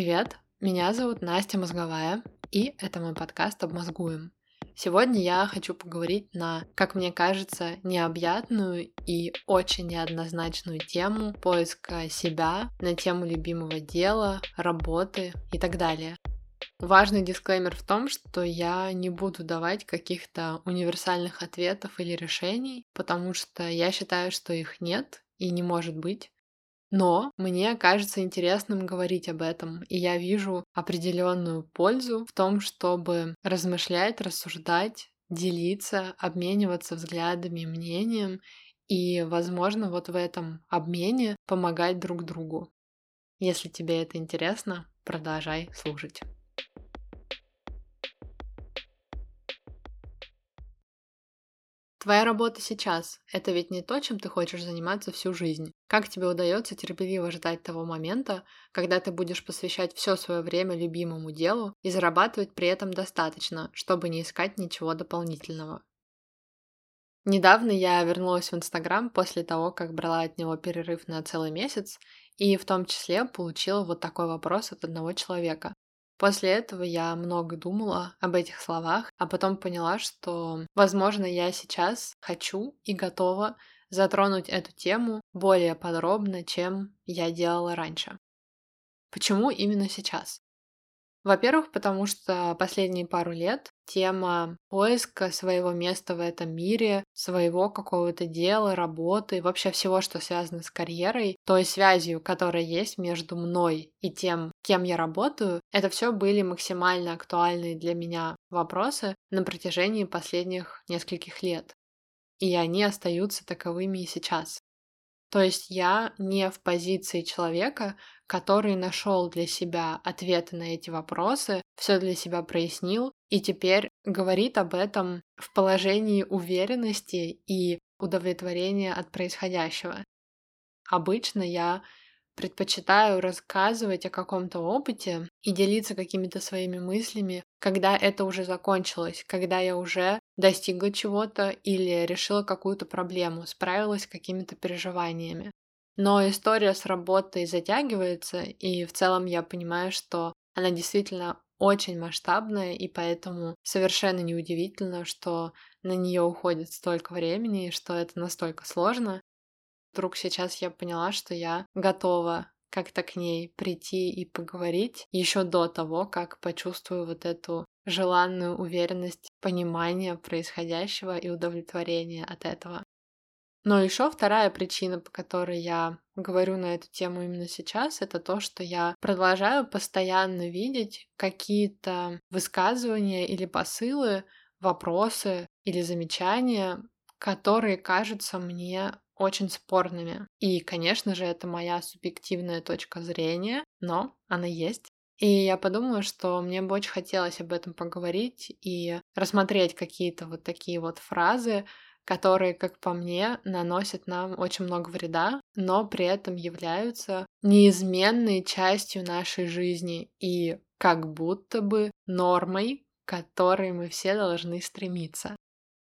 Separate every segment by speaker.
Speaker 1: Привет, меня зовут Настя Мозговая, и это мой подкаст «Обмозгуем». Сегодня я хочу поговорить на, как мне кажется, необъятную и очень неоднозначную тему поиска себя, на тему любимого дела, работы и так далее. Важный дисклеймер в том, что я не буду давать каких-то универсальных ответов или решений, потому что я считаю, что их нет и не может быть. Но мне кажется интересным говорить об этом, и я вижу определенную пользу в том, чтобы размышлять, рассуждать, делиться, обмениваться взглядами, мнением и, возможно, вот в этом обмене помогать друг другу. Если тебе это интересно, продолжай слушать. Твоя работа сейчас — это ведь не то, чем ты хочешь заниматься всю жизнь. Как тебе удается терпеливо ждать того момента, когда ты будешь посвящать все свое время любимому делу и зарабатывать при этом достаточно, чтобы не искать ничего дополнительного? Недавно я вернулась в Инстаграм после того, как брала от него перерыв на целый месяц, и в том числе получила вот такой вопрос от одного человека. После этого я много думала об этих словах, а потом поняла, что, возможно, я сейчас хочу и готова затронуть эту тему более подробно, чем я делала раньше. Почему именно сейчас? Во-первых, потому что последние пару лет тема поиска своего места в этом мире, своего какого-то дела, работы, вообще всего, что связано с карьерой, той связью, которая есть между мной и тем, кем я работаю, это все были максимально актуальные для меня вопросы на протяжении последних нескольких лет. И они остаются таковыми и сейчас. То есть я не в позиции человека, который нашел для себя ответы на эти вопросы, все для себя прояснил и теперь говорит об этом в положении уверенности и удовлетворения от происходящего. Обычно я предпочитаю рассказывать о каком-то опыте и делиться какими-то своими мыслями, когда это уже закончилось, когда я уже достигла чего-то или решила какую-то проблему, справилась с какими-то переживаниями. Но история с работой затягивается, и в целом я понимаю, что она действительно очень масштабная, и поэтому совершенно неудивительно, что на нее уходит столько времени, и что это настолько сложно. Вдруг сейчас я поняла, что я готова как-то к ней прийти и поговорить еще до того, как почувствую вот эту желанную уверенность, понимание происходящего и удовлетворение от этого. Но еще вторая причина, по которой я говорю на эту тему именно сейчас, это то, что я продолжаю постоянно видеть какие-то высказывания или посылы, вопросы или замечания, которые кажутся мне очень спорными. И, конечно же, это моя субъективная точка зрения, но она есть. И я подумала, что мне бы очень хотелось об этом поговорить и рассмотреть какие-то вот такие вот фразы, которые, как по мне, наносят нам очень много вреда, но при этом являются неизменной частью нашей жизни и как будто бы нормой, к которой мы все должны стремиться.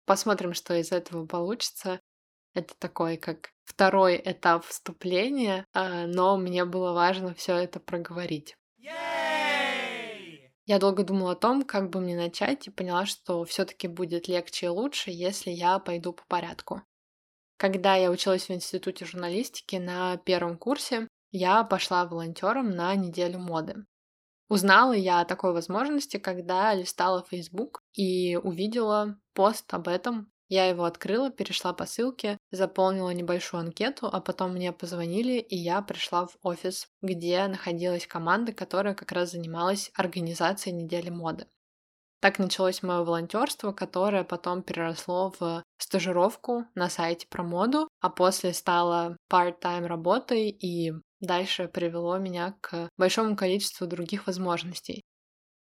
Speaker 1: Посмотрим, что из этого получится. Это такой как второй этап вступления, а, но мне было важно все это проговорить. Я долго думала о том, как бы мне начать, и поняла, что все-таки будет легче и лучше, если я пойду по порядку. Когда я училась в институте журналистики на первом курсе, я пошла волонтером на неделю моды. Узнала я о такой возможности, когда листала Facebook и увидела пост об этом я его открыла, перешла по ссылке, заполнила небольшую анкету, а потом мне позвонили, и я пришла в офис, где находилась команда, которая как раз занималась организацией недели моды. Так началось мое волонтерство, которое потом переросло в стажировку на сайте про моду, а после стало part-time работой и дальше привело меня к большому количеству других возможностей.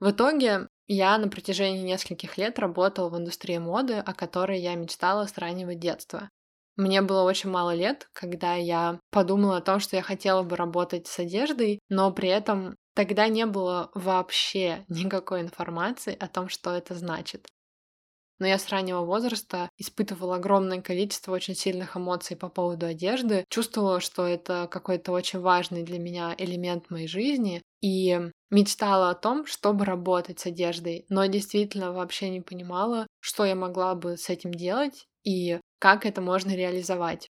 Speaker 1: В итоге я на протяжении нескольких лет работала в индустрии моды, о которой я мечтала с раннего детства. Мне было очень мало лет, когда я подумала о том, что я хотела бы работать с одеждой, но при этом тогда не было вообще никакой информации о том, что это значит. Но я с раннего возраста испытывала огромное количество очень сильных эмоций по поводу одежды, чувствовала, что это какой-то очень важный для меня элемент моей жизни, и мечтала о том, чтобы работать с одеждой, но действительно вообще не понимала, что я могла бы с этим делать и как это можно реализовать.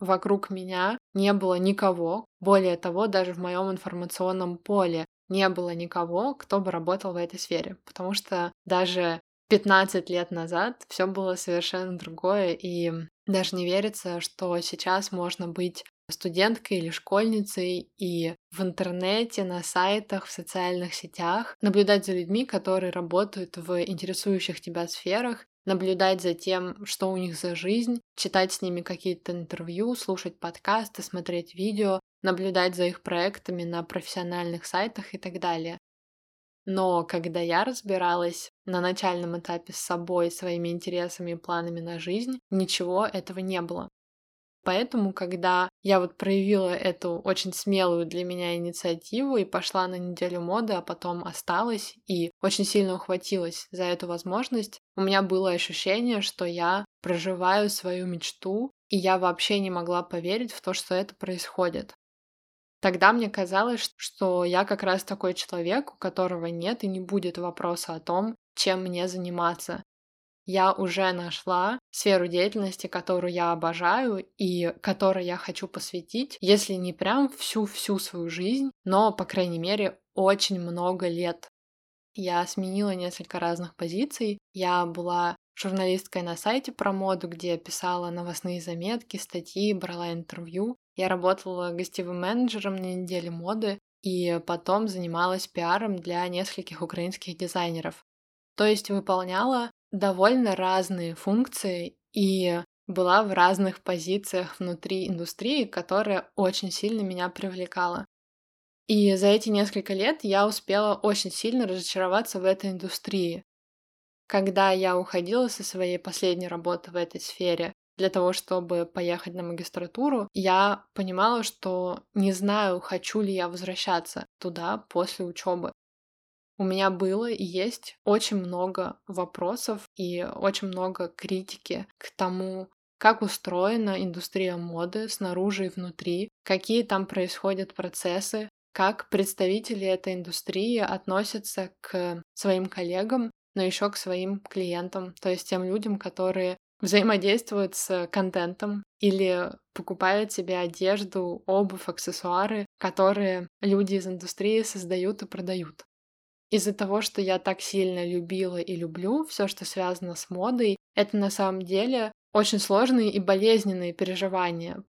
Speaker 1: Вокруг меня не было никого, более того, даже в моем информационном поле не было никого, кто бы работал в этой сфере, потому что даже 15 лет назад все было совершенно другое, и даже не верится, что сейчас можно быть студенткой или школьницей и в интернете, на сайтах, в социальных сетях наблюдать за людьми, которые работают в интересующих тебя сферах, наблюдать за тем, что у них за жизнь, читать с ними какие-то интервью, слушать подкасты, смотреть видео, наблюдать за их проектами на профессиональных сайтах и так далее. Но когда я разбиралась на начальном этапе с собой, своими интересами и планами на жизнь, ничего этого не было. Поэтому, когда я вот проявила эту очень смелую для меня инициативу и пошла на неделю моды, а потом осталась и очень сильно ухватилась за эту возможность, у меня было ощущение, что я проживаю свою мечту, и я вообще не могла поверить в то, что это происходит. Тогда мне казалось, что я как раз такой человек, у которого нет и не будет вопроса о том, чем мне заниматься, я уже нашла сферу деятельности, которую я обожаю и которой я хочу посвятить, если не прям всю-всю свою жизнь, но, по крайней мере, очень много лет. Я сменила несколько разных позиций. Я была журналисткой на сайте про моду, где писала новостные заметки, статьи, брала интервью. Я работала гостевым менеджером на неделе моды и потом занималась пиаром для нескольких украинских дизайнеров. То есть выполняла довольно разные функции и была в разных позициях внутри индустрии, которая очень сильно меня привлекала. И за эти несколько лет я успела очень сильно разочароваться в этой индустрии. Когда я уходила со своей последней работы в этой сфере для того, чтобы поехать на магистратуру, я понимала, что не знаю, хочу ли я возвращаться туда после учебы. У меня было и есть очень много вопросов и очень много критики к тому, как устроена индустрия моды снаружи и внутри, какие там происходят процессы, как представители этой индустрии относятся к своим коллегам, но еще к своим клиентам, то есть тем людям, которые взаимодействуют с контентом или покупают себе одежду, обувь, аксессуары, которые люди из индустрии создают и продают. Из-за того, что я так сильно любила и люблю все, что связано с модой, это на самом деле очень сложные и болезненные переживания.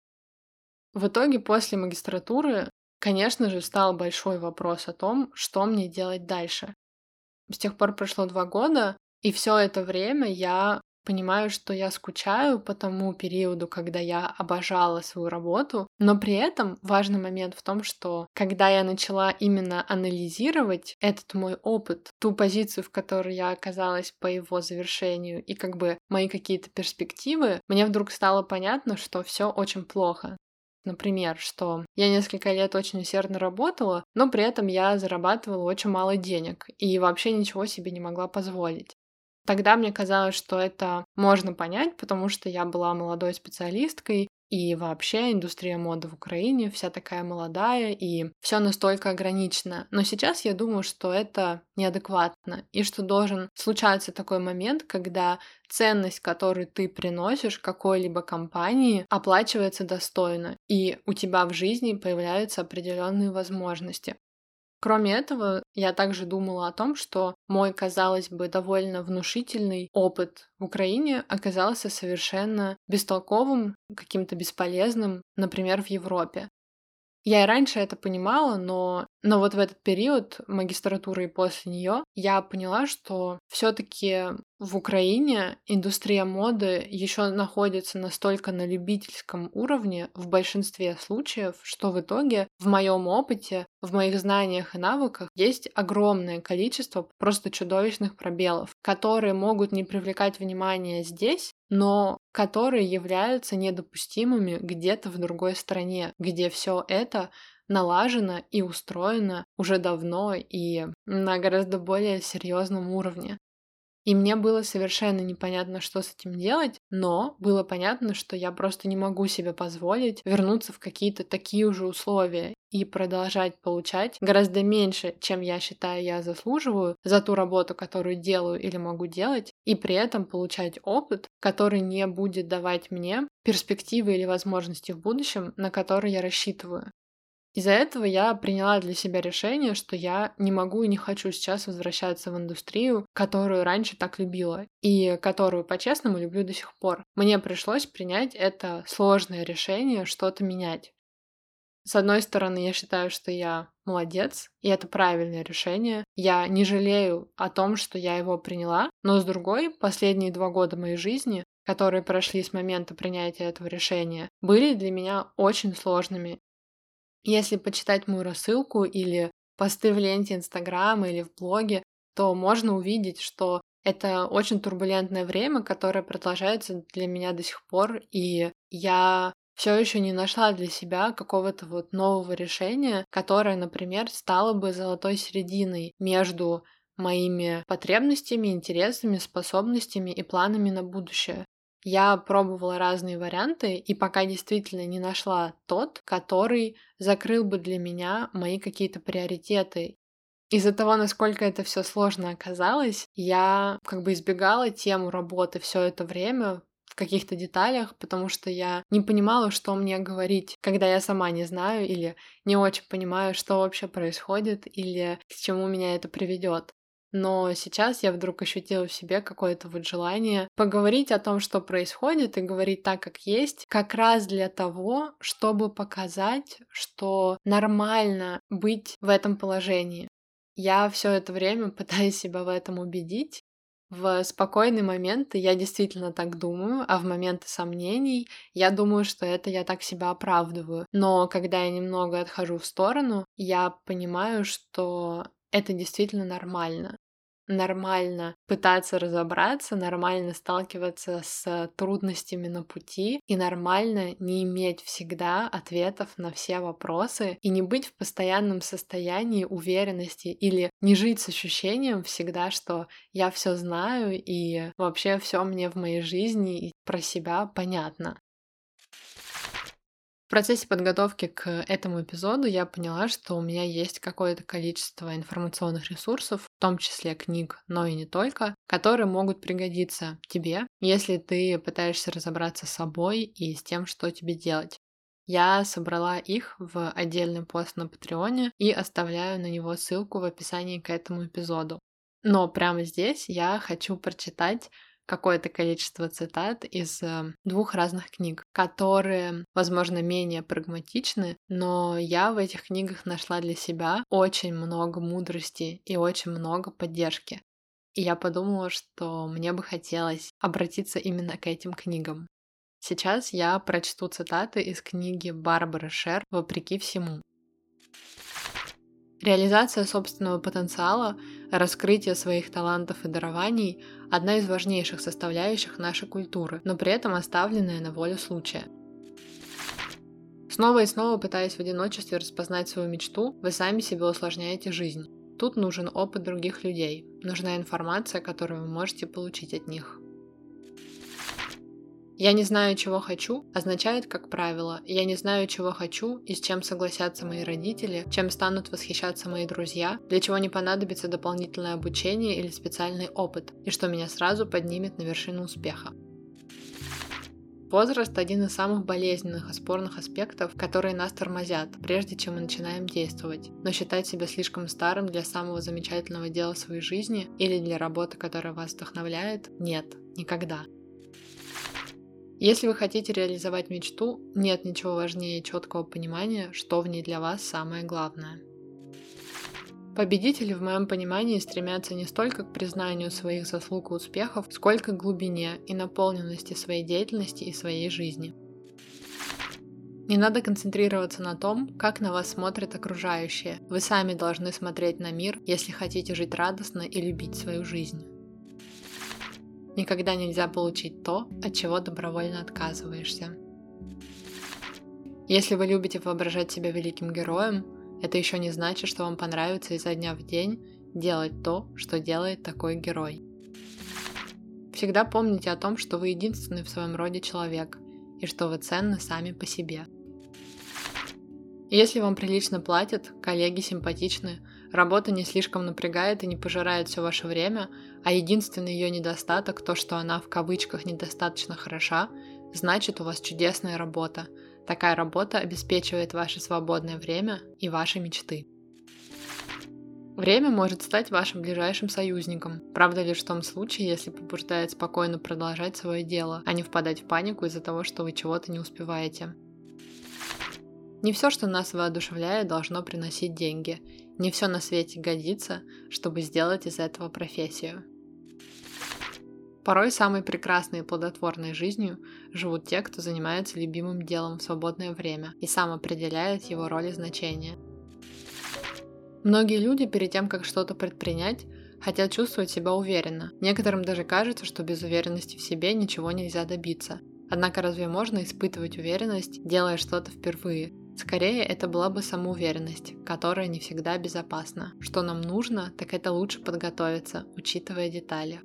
Speaker 1: В итоге после магистратуры, конечно же, стал большой вопрос о том, что мне делать дальше. С тех пор прошло два года, и все это время я понимаю, что я скучаю по тому периоду, когда я обожала свою работу, но при этом важный момент в том, что когда я начала именно анализировать этот мой опыт, ту позицию, в которой я оказалась по его завершению, и как бы мои какие-то перспективы, мне вдруг стало понятно, что все очень плохо. Например, что я несколько лет очень усердно работала, но при этом я зарабатывала очень мало денег и вообще ничего себе не могла позволить. Тогда мне казалось, что это можно понять, потому что я была молодой специалисткой, и вообще индустрия моды в Украине вся такая молодая, и все настолько ограничено. Но сейчас я думаю, что это неадекватно, и что должен случаться такой момент, когда ценность, которую ты приносишь какой-либо компании, оплачивается достойно, и у тебя в жизни появляются определенные возможности. Кроме этого, я также думала о том, что мой, казалось бы, довольно внушительный опыт в Украине оказался совершенно бестолковым, каким-то бесполезным, например, в Европе. Я и раньше это понимала, но, но вот в этот период магистратуры и после нее я поняла, что все-таки в Украине индустрия моды еще находится настолько на любительском уровне в большинстве случаев, что в итоге в моем опыте, в моих знаниях и навыках есть огромное количество просто чудовищных пробелов, которые могут не привлекать внимания здесь, но которые являются недопустимыми где-то в другой стране, где все это налажено и устроено уже давно и на гораздо более серьезном уровне. И мне было совершенно непонятно, что с этим делать, но было понятно, что я просто не могу себе позволить вернуться в какие-то такие же условия и продолжать получать гораздо меньше, чем я считаю я заслуживаю за ту работу, которую делаю или могу делать, и при этом получать опыт, который не будет давать мне перспективы или возможности в будущем, на которые я рассчитываю. Из-за этого я приняла для себя решение, что я не могу и не хочу сейчас возвращаться в индустрию, которую раньше так любила и которую, по-честному, люблю до сих пор. Мне пришлось принять это сложное решение что-то менять. С одной стороны, я считаю, что я молодец, и это правильное решение. Я не жалею о том, что я его приняла, но с другой, последние два года моей жизни которые прошли с момента принятия этого решения, были для меня очень сложными. Если почитать мою рассылку или посты в ленте Инстаграма или в блоге, то можно увидеть, что это очень турбулентное время, которое продолжается для меня до сих пор, и я все еще не нашла для себя какого-то вот нового решения, которое, например, стало бы золотой серединой между моими потребностями, интересами, способностями и планами на будущее. Я пробовала разные варианты и пока действительно не нашла тот, который закрыл бы для меня мои какие-то приоритеты. Из-за того, насколько это все сложно оказалось, я как бы избегала тему работы все это время в каких-то деталях, потому что я не понимала, что мне говорить, когда я сама не знаю или не очень понимаю, что вообще происходит или к чему меня это приведет но сейчас я вдруг ощутила в себе какое-то вот желание поговорить о том, что происходит, и говорить так, как есть, как раз для того, чтобы показать, что нормально быть в этом положении. Я все это время пытаюсь себя в этом убедить. В спокойные моменты я действительно так думаю, а в моменты сомнений я думаю, что это я так себя оправдываю. Но когда я немного отхожу в сторону, я понимаю, что это действительно нормально нормально пытаться разобраться, нормально сталкиваться с трудностями на пути и нормально не иметь всегда ответов на все вопросы и не быть в постоянном состоянии уверенности или не жить с ощущением всегда, что я все знаю и вообще все мне в моей жизни и про себя понятно. В процессе подготовки к этому эпизоду я поняла, что у меня есть какое-то количество информационных ресурсов, в том числе книг, но и не только, которые могут пригодиться тебе, если ты пытаешься разобраться с собой и с тем, что тебе делать. Я собрала их в отдельный пост на Патреоне и оставляю на него ссылку в описании к этому эпизоду. Но прямо здесь я хочу прочитать какое-то количество цитат из э, двух разных книг, которые, возможно, менее прагматичны, но я в этих книгах нашла для себя очень много мудрости и очень много поддержки. И я подумала, что мне бы хотелось обратиться именно к этим книгам. Сейчас я прочту цитаты из книги Барбары Шер «Вопреки всему». Реализация собственного потенциала, раскрытие своих талантов и дарований – одна из важнейших составляющих нашей культуры, но при этом оставленная на волю случая. Снова и снова пытаясь в одиночестве распознать свою мечту, вы сами себе усложняете жизнь. Тут нужен опыт других людей, нужна информация, которую вы можете получить от них. Я не знаю, чего хочу, означает, как правило, я не знаю, чего хочу и с чем согласятся мои родители, чем станут восхищаться мои друзья, для чего не понадобится дополнительное обучение или специальный опыт, и что меня сразу поднимет на вершину успеха. Возраст – один из самых болезненных и спорных аспектов, которые нас тормозят, прежде чем мы начинаем действовать. Но считать себя слишком старым для самого замечательного дела своей жизни или для работы, которая вас вдохновляет – нет, никогда. Если вы хотите реализовать мечту, нет ничего важнее четкого понимания, что в ней для вас самое главное. Победители в моем понимании стремятся не столько к признанию своих заслуг и успехов, сколько к глубине и наполненности своей деятельности и своей жизни. Не надо концентрироваться на том, как на вас смотрят окружающие. Вы сами должны смотреть на мир, если хотите жить радостно и любить свою жизнь. Никогда нельзя получить то, от чего добровольно отказываешься. Если вы любите воображать себя великим героем, это еще не значит, что вам понравится изо дня в день делать то, что делает такой герой. Всегда помните о том, что вы единственный в своем роде человек и что вы ценны сами по себе. Если вам прилично платят, коллеги симпатичны, работа не слишком напрягает и не пожирает все ваше время, а единственный ее недостаток то, что она в кавычках недостаточно хороша, значит у вас чудесная работа. Такая работа обеспечивает ваше свободное время и ваши мечты. Время может стать вашим ближайшим союзником, правда лишь в том случае, если побуждает спокойно продолжать свое дело, а не впадать в панику из-за того, что вы чего-то не успеваете. Не все, что нас воодушевляет, должно приносить деньги. Не все на свете годится, чтобы сделать из этого профессию. Порой самой прекрасной и плодотворной жизнью живут те, кто занимается любимым делом в свободное время и сам определяет его роль и значение. Многие люди перед тем, как что-то предпринять, хотят чувствовать себя уверенно. Некоторым даже кажется, что без уверенности в себе ничего нельзя добиться. Однако разве можно испытывать уверенность, делая что-то впервые? Скорее, это была бы самоуверенность, которая не всегда безопасна. Что нам нужно, так это лучше подготовиться, учитывая детали.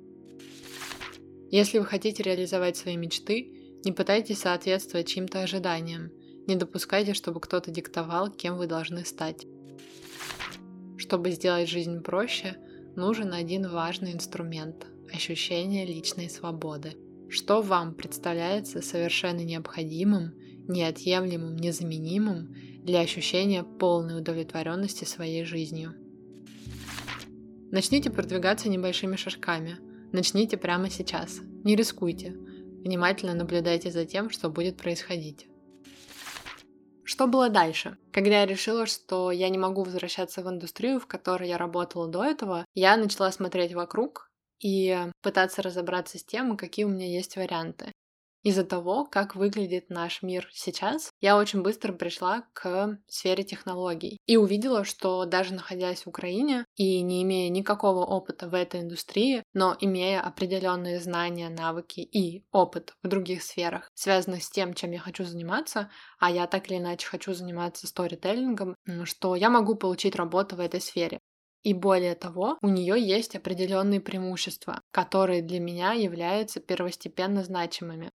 Speaker 1: Если вы хотите реализовать свои мечты, не пытайтесь соответствовать чьим-то ожиданиям. Не допускайте, чтобы кто-то диктовал, кем вы должны стать. Чтобы сделать жизнь проще, нужен один важный инструмент – ощущение личной свободы. Что вам представляется совершенно необходимым неотъемлемым, незаменимым для ощущения полной удовлетворенности своей жизнью. Начните продвигаться небольшими шажками. Начните прямо сейчас. Не рискуйте. Внимательно наблюдайте за тем, что будет происходить. Что было дальше? Когда я решила, что я не могу возвращаться в индустрию, в которой я работала до этого, я начала смотреть вокруг и пытаться разобраться с тем, какие у меня есть варианты. Из-за того, как выглядит наш мир сейчас, я очень быстро пришла к сфере технологий и увидела, что даже находясь в Украине и не имея никакого опыта в этой индустрии, но имея определенные знания, навыки и опыт в других сферах, связанных с тем, чем я хочу заниматься, а я так или иначе хочу заниматься сторителлингом, что я могу получить работу в этой сфере. И более того, у нее есть определенные преимущества, которые для меня являются первостепенно значимыми.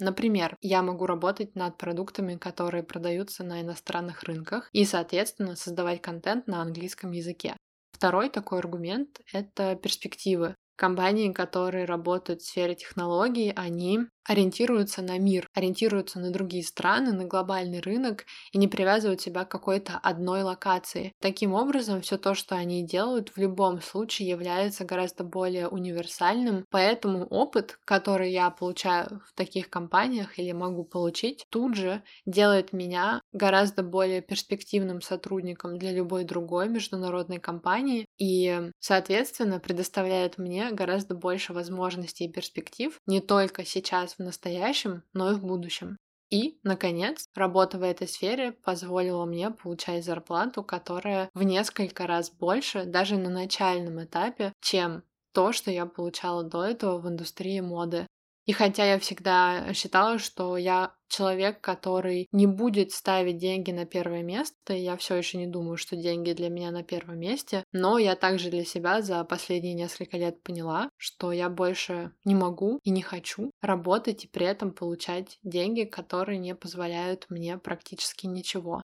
Speaker 1: Например, я могу работать над продуктами, которые продаются на иностранных рынках, и, соответственно, создавать контент на английском языке. Второй такой аргумент — это перспективы. Компании, которые работают в сфере технологий, они ориентируются на мир, ориентируются на другие страны, на глобальный рынок и не привязывают себя к какой-то одной локации. Таким образом, все то, что они делают, в любом случае является гораздо более универсальным, поэтому опыт, который я получаю в таких компаниях или могу получить, тут же делает меня гораздо более перспективным сотрудником для любой другой международной компании и, соответственно, предоставляет мне гораздо больше возможностей и перспектив не только сейчас в настоящем, но и в будущем. И, наконец, работа в этой сфере позволила мне получать зарплату, которая в несколько раз больше, даже на начальном этапе, чем то, что я получала до этого в индустрии моды. И хотя я всегда считала, что я человек, который не будет ставить деньги на первое место, я все еще не думаю, что деньги для меня на первом месте, но я также для себя за последние несколько лет поняла, что я больше не могу и не хочу работать и при этом получать деньги, которые не позволяют мне практически ничего.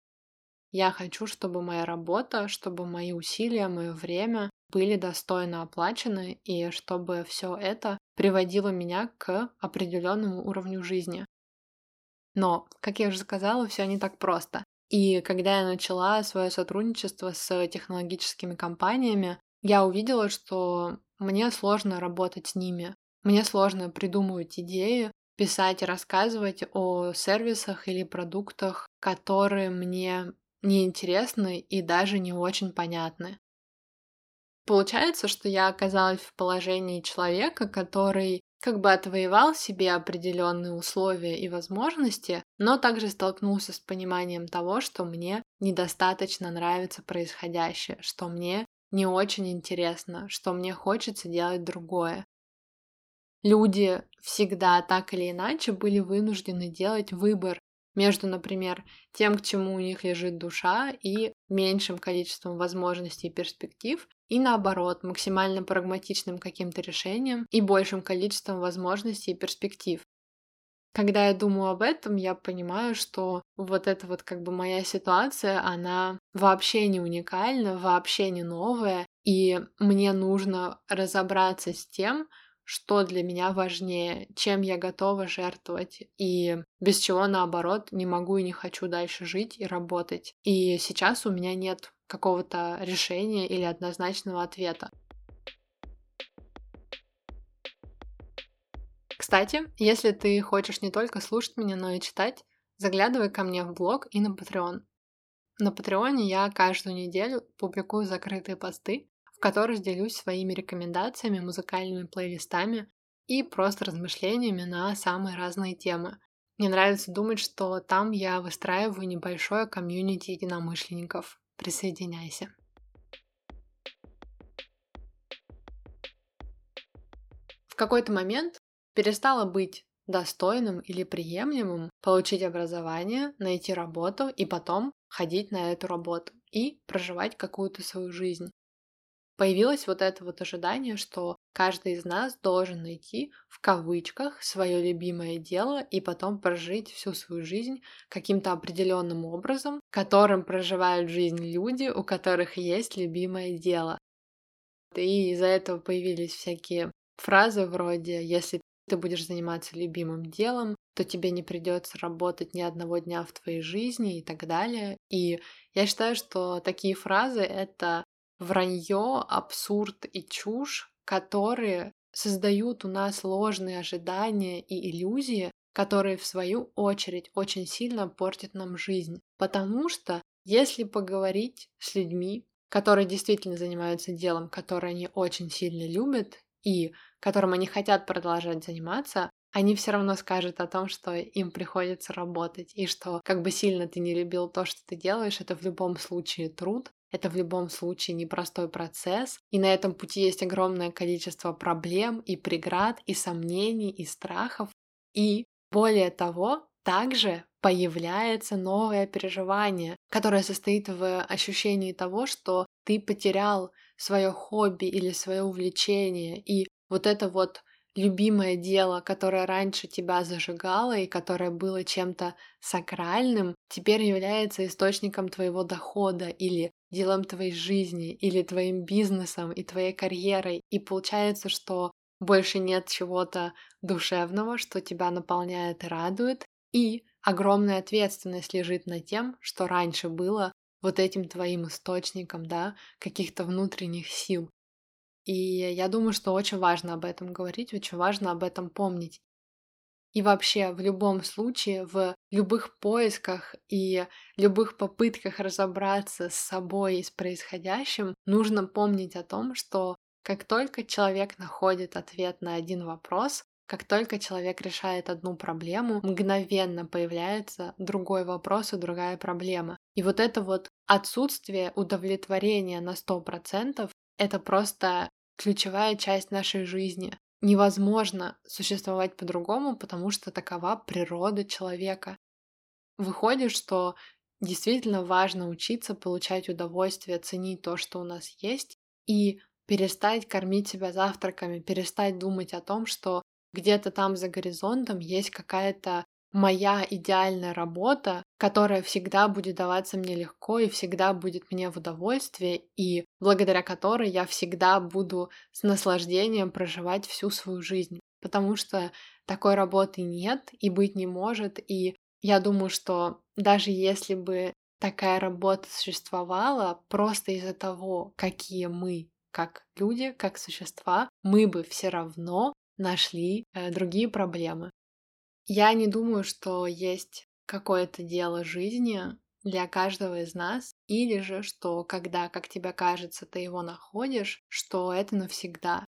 Speaker 1: Я хочу, чтобы моя работа, чтобы мои усилия, мое время были достойно оплачены и чтобы все это приводило меня к определенному уровню жизни. Но, как я уже сказала, все не так просто. И когда я начала свое сотрудничество с технологическими компаниями, я увидела, что мне сложно работать с ними. Мне сложно придумывать идеи, писать и рассказывать о сервисах или продуктах, которые мне неинтересны и даже не очень понятны. Получается, что я оказалась в положении человека, который как бы отвоевал себе определенные условия и возможности, но также столкнулся с пониманием того, что мне недостаточно нравится происходящее, что мне не очень интересно, что мне хочется делать другое. Люди всегда так или иначе были вынуждены делать выбор между, например, тем, к чему у них лежит душа, и меньшим количеством возможностей и перспектив, и наоборот, максимально прагматичным каким-то решением и большим количеством возможностей и перспектив. Когда я думаю об этом, я понимаю, что вот эта вот как бы моя ситуация, она вообще не уникальна, вообще не новая, и мне нужно разобраться с тем, что для меня важнее, чем я готова жертвовать, и без чего, наоборот, не могу и не хочу дальше жить и работать. И сейчас у меня нет какого-то решения или однозначного ответа. Кстати, если ты хочешь не только слушать меня, но и читать, заглядывай ко мне в блог и на Patreon. На Патреоне я каждую неделю публикую закрытые посты, которых делюсь своими рекомендациями, музыкальными плейлистами и просто размышлениями на самые разные темы. Мне нравится думать, что там я выстраиваю небольшое комьюнити единомышленников. Присоединяйся. В какой-то момент перестало быть достойным или приемлемым получить образование, найти работу и потом ходить на эту работу и проживать какую-то свою жизнь появилось вот это вот ожидание, что каждый из нас должен найти в кавычках свое любимое дело и потом прожить всю свою жизнь каким-то определенным образом, которым проживают жизнь люди, у которых есть любимое дело. И из-за этого появились всякие фразы вроде «если ты будешь заниматься любимым делом, то тебе не придется работать ни одного дня в твоей жизни и так далее. И я считаю, что такие фразы — это вранье, абсурд и чушь, которые создают у нас ложные ожидания и иллюзии, которые в свою очередь очень сильно портят нам жизнь. Потому что если поговорить с людьми, которые действительно занимаются делом, которое они очень сильно любят и которым они хотят продолжать заниматься, они все равно скажут о том, что им приходится работать, и что как бы сильно ты не любил то, что ты делаешь, это в любом случае труд, это в любом случае непростой процесс, и на этом пути есть огромное количество проблем и преград, и сомнений, и страхов. И более того, также появляется новое переживание, которое состоит в ощущении того, что ты потерял свое хобби или свое увлечение, и вот это вот любимое дело, которое раньше тебя зажигало и которое было чем-то сакральным, теперь является источником твоего дохода или делом твоей жизни, или твоим бизнесом и твоей карьерой. И получается, что больше нет чего-то душевного, что тебя наполняет и радует, и огромная ответственность лежит на тем, что раньше было вот этим твоим источником, да, каких-то внутренних сил. И я думаю, что очень важно об этом говорить, очень важно об этом помнить. И вообще, в любом случае, в любых поисках и любых попытках разобраться с собой и с происходящим, нужно помнить о том, что как только человек находит ответ на один вопрос, как только человек решает одну проблему, мгновенно появляется другой вопрос и другая проблема. И вот это вот отсутствие удовлетворения на 100% это просто ключевая часть нашей жизни. Невозможно существовать по-другому, потому что такова природа человека. Выходит, что действительно важно учиться получать удовольствие, ценить то, что у нас есть, и перестать кормить себя завтраками, перестать думать о том, что где-то там за горизонтом есть какая-то моя идеальная работа, которая всегда будет даваться мне легко и всегда будет мне в удовольствие, и благодаря которой я всегда буду с наслаждением проживать всю свою жизнь. Потому что такой работы нет и быть не может, и я думаю, что даже если бы такая работа существовала, просто из-за того, какие мы как люди, как существа, мы бы все равно нашли э, другие проблемы. Я не думаю, что есть какое-то дело жизни для каждого из нас, или же, что когда, как тебе кажется, ты его находишь, что это навсегда.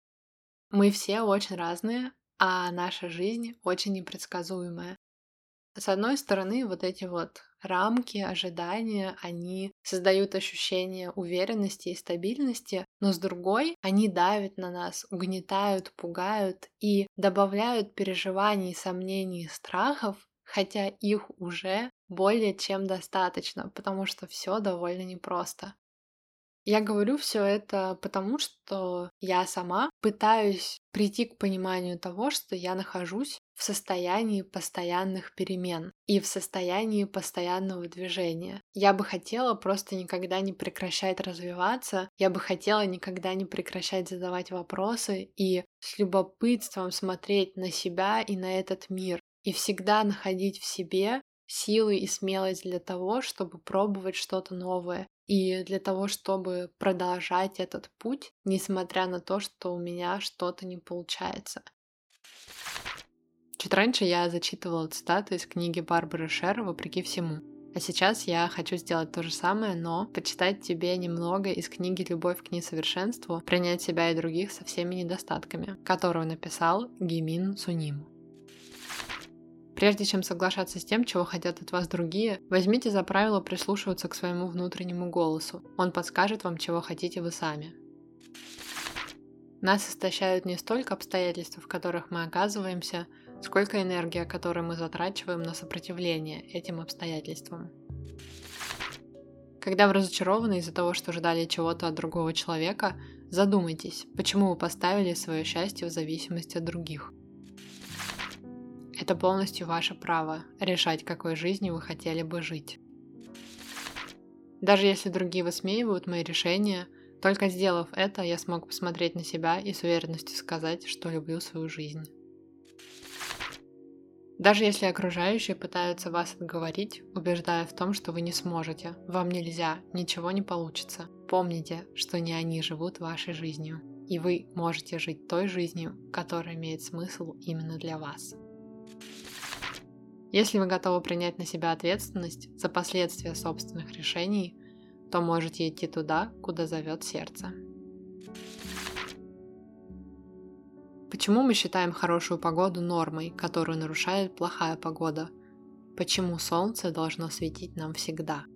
Speaker 1: Мы все очень разные, а наша жизнь очень непредсказуемая. С одной стороны, вот эти вот рамки, ожидания, они создают ощущение уверенности и стабильности, но с другой, они давят на нас, угнетают, пугают и добавляют переживаний, сомнений, страхов, хотя их уже более чем достаточно, потому что все довольно непросто. Я говорю все это потому, что я сама пытаюсь прийти к пониманию того, что я нахожусь в состоянии постоянных перемен и в состоянии постоянного движения. Я бы хотела просто никогда не прекращать развиваться, я бы хотела никогда не прекращать задавать вопросы и с любопытством смотреть на себя и на этот мир, и всегда находить в себе силы и смелость для того, чтобы пробовать что-то новое, и для того, чтобы продолжать этот путь, несмотря на то, что у меня что-то не получается. Чуть раньше я зачитывала цитаты из книги Барбары Шер «Вопреки всему». А сейчас я хочу сделать то же самое, но почитать тебе немного из книги «Любовь к несовершенству. Принять себя и других со всеми недостатками», которую написал Гимин Суним. Прежде чем соглашаться с тем, чего хотят от вас другие, возьмите за правило прислушиваться к своему внутреннему голосу. Он подскажет вам, чего хотите вы сами. Нас истощают не столько обстоятельства, в которых мы оказываемся, сколько энергия, которую мы затрачиваем на сопротивление этим обстоятельствам. Когда вы разочарованы из-за того, что ждали чего-то от другого человека, задумайтесь, почему вы поставили свое счастье в зависимости от других – это полностью ваше право решать, какой жизнью вы хотели бы жить. Даже если другие высмеивают мои решения, только сделав это, я смог посмотреть на себя и с уверенностью сказать, что люблю свою жизнь. Даже если окружающие пытаются вас отговорить, убеждая в том, что вы не сможете, вам нельзя, ничего не получится, помните, что не они живут вашей жизнью, и вы можете жить той жизнью, которая имеет смысл именно для вас. Если вы готовы принять на себя ответственность за последствия собственных решений, то можете идти туда, куда зовет сердце. Почему мы считаем хорошую погоду нормой, которую нарушает плохая погода? Почему солнце должно светить нам всегда?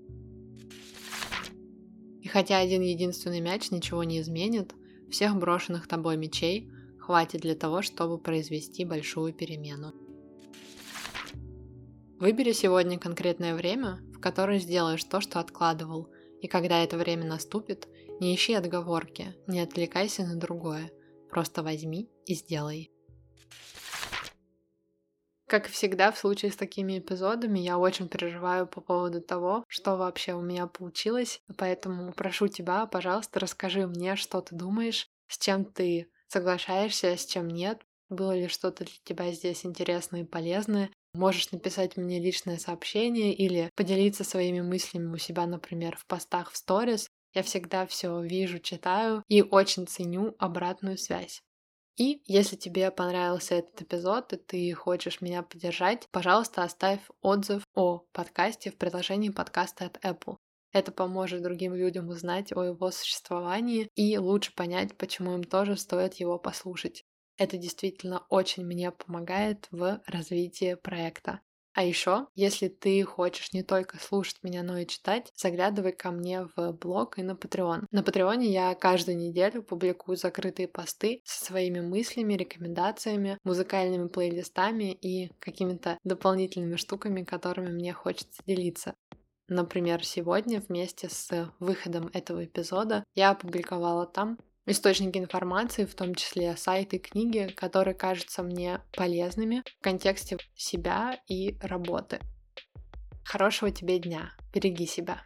Speaker 1: И хотя один единственный мяч ничего не изменит, всех брошенных тобой мечей хватит для того, чтобы произвести большую перемену. Выбери сегодня конкретное время, в которое сделаешь то, что откладывал, и когда это время наступит, не ищи отговорки, не отвлекайся на другое, просто возьми и сделай. Как и всегда в случае с такими эпизодами, я очень переживаю по поводу того, что вообще у меня получилось, поэтому прошу тебя, пожалуйста, расскажи мне, что ты думаешь, с чем ты соглашаешься, с чем нет, было ли что-то для тебя здесь интересное и полезное, Можешь написать мне личное сообщение или поделиться своими мыслями у себя, например, в постах в сторис. Я всегда все вижу, читаю и очень ценю обратную связь. И если тебе понравился этот эпизод, и ты хочешь меня поддержать, пожалуйста, оставь отзыв о подкасте в приложении подкаста от Apple. Это поможет другим людям узнать о его существовании и лучше понять, почему им тоже стоит его послушать. Это действительно очень мне помогает в развитии проекта. А еще, если ты хочешь не только слушать меня, но и читать, заглядывай ко мне в блог и на Patreon. На Патреоне я каждую неделю публикую закрытые посты со своими мыслями, рекомендациями, музыкальными плейлистами и какими-то дополнительными штуками, которыми мне хочется делиться. Например, сегодня вместе с выходом этого эпизода я опубликовала там источники информации, в том числе сайты, книги, которые кажутся мне полезными в контексте себя и работы. Хорошего тебе дня. Береги себя.